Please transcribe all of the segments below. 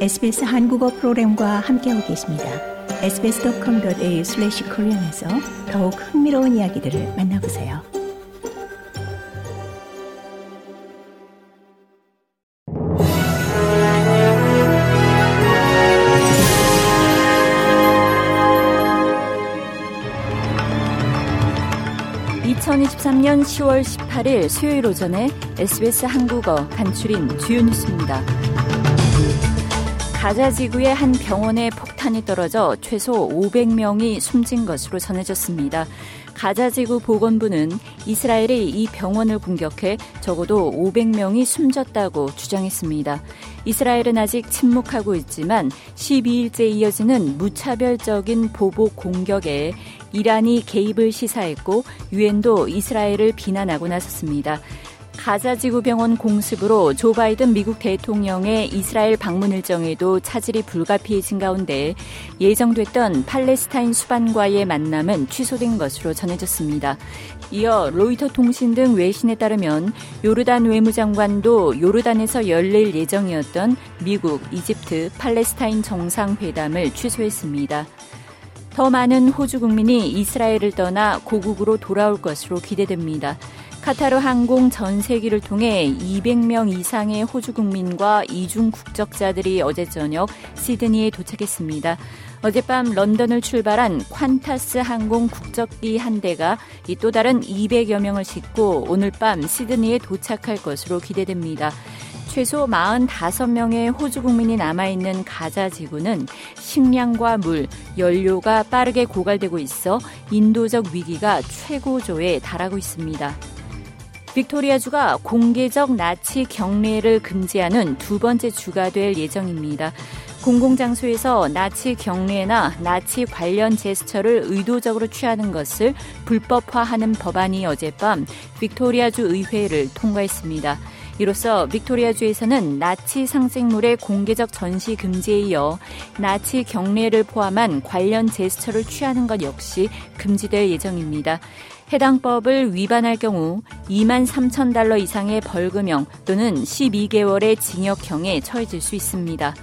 SBS 한국어 프로그램과 함께하고 계십니다. sbs.com.au/korean에서 더욱 흥미로운 이야기들을 만나보세요. (2023년 10월 18일) 수요일 오전에 SBS 한국어 간추린 주요 뉴스입니다. 가자 지구의 한 병원에 폭탄이 떨어져 최소 500명이 숨진 것으로 전해졌습니다. 가자지구 보건부는 이스라엘이 이 병원을 공격해 적어도 500명이 숨졌다고 주장했습니다. 이스라엘은 아직 침묵하고 있지만 12일째 이어지는 무차별적인 보복 공격에 이란이 개입을 시사했고 유엔도 이스라엘을 비난하고 나섰습니다. 가자지구 병원 공습으로 조 바이든 미국 대통령의 이스라엘 방문 일정에도 차질이 불가피해진 가운데 예정됐던 팔레스타인 수반과의 만남은 취소된 것으로 전해졌습니다. 이어 로이터 통신 등 외신에 따르면 요르단 외무장관도 요르단에서 열릴 예정이었던 미국, 이집트, 팔레스타인 정상회담을 취소했습니다. 더 많은 호주 국민이 이스라엘을 떠나 고국으로 돌아올 것으로 기대됩니다. 카타르 항공 전 세기를 통해 200명 이상의 호주 국민과 이중 국적자들이 어제 저녁 시드니에 도착했습니다. 어젯밤 런던을 출발한 콴타스 항공 국적기 한 대가 또 다른 200여 명을 싣고 오늘 밤 시드니에 도착할 것으로 기대됩니다. 최소 45명의 호주 국민이 남아있는 가자 지구는 식량과 물, 연료가 빠르게 고갈되고 있어 인도적 위기가 최고조에 달하고 있습니다. 빅토리아주가 공개적 나치 경례를 금지하는 두 번째 주가 될 예정입니다. 공공장소에서 나치 경례나 나치 관련 제스처를 의도적으로 취하는 것을 불법화하는 법안이 어젯밤 빅토리아주 의회를 통과했습니다. 이로써 빅토리아주에서는 나치 상징물의 공개적 전시 금지에 이어 나치 경례를 포함한 관련 제스처를 취하는 것 역시 금지될 예정입니다. 해당 법을 위반할 경우 2만 3천 달러 이상의 벌금형 또는 12개월의 징역형에 처해질 수 있습니다.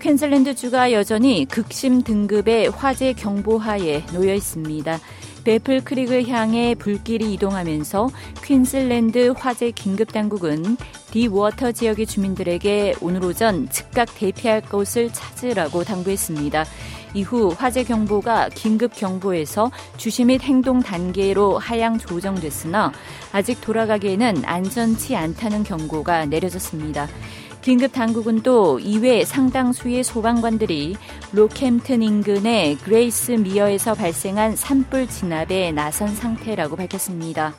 퀸즐랜드주가 여전히 극심 등급의 화재 경보하에 놓여 있습니다. 베플 크릭을 향해 불길이 이동하면서 퀸즐랜드 화재 긴급 당국은 딥워터 지역의 주민들에게 오늘 오전 즉각 대피할 곳을 찾으라고 당부했습니다. 이후 화재 경보가 긴급 경보에서 주시 및 행동 단계로 하향 조정됐으나 아직 돌아가기에는 안전치 않다는 경고가 내려졌습니다. 긴급 당국은 또 이외 상당수의 소방관들이 로캠튼 인근의 그레이스 미어에서 발생한 산불 진압에 나선 상태라고 밝혔습니다.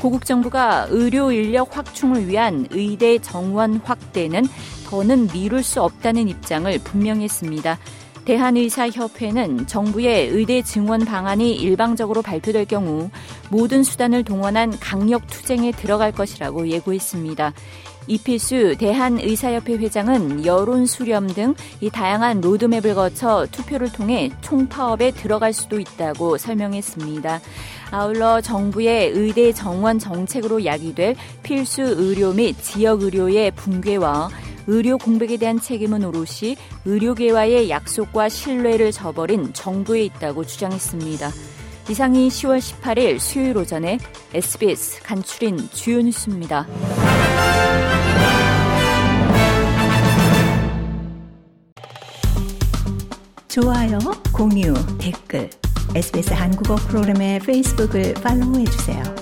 고국 정부가 의료 인력 확충을 위한 의대 정원 확대는 더는 미룰 수 없다는 입장을 분명히 했습니다. 대한의사협회는 정부의 의대 증원 방안이 일방적으로 발표될 경우 모든 수단을 동원한 강력 투쟁에 들어갈 것이라고 예고했습니다. 이필수 대한의사협회 회장은 여론 수렴 등 이 다양한 로드맵을 거쳐 투표를 통해 총파업에 들어갈 수도 있다고 설명했습니다. 아울러 정부의 의대 정원 정책으로 야기될 필수 의료 및 지역 의료의 붕괴와 의료 공백에 대한 책임은 오롯이 의료계와의 약속과 신뢰를 저버린 정부에 있다고 주장했습니다. 이상이 10월 18일 수요일 오전에 SBS 간추린 주요 뉴스입니다. 좋아요, 공유, 댓글, SBS 한국어 프로그램의 페이스북을 팔로우해주세요.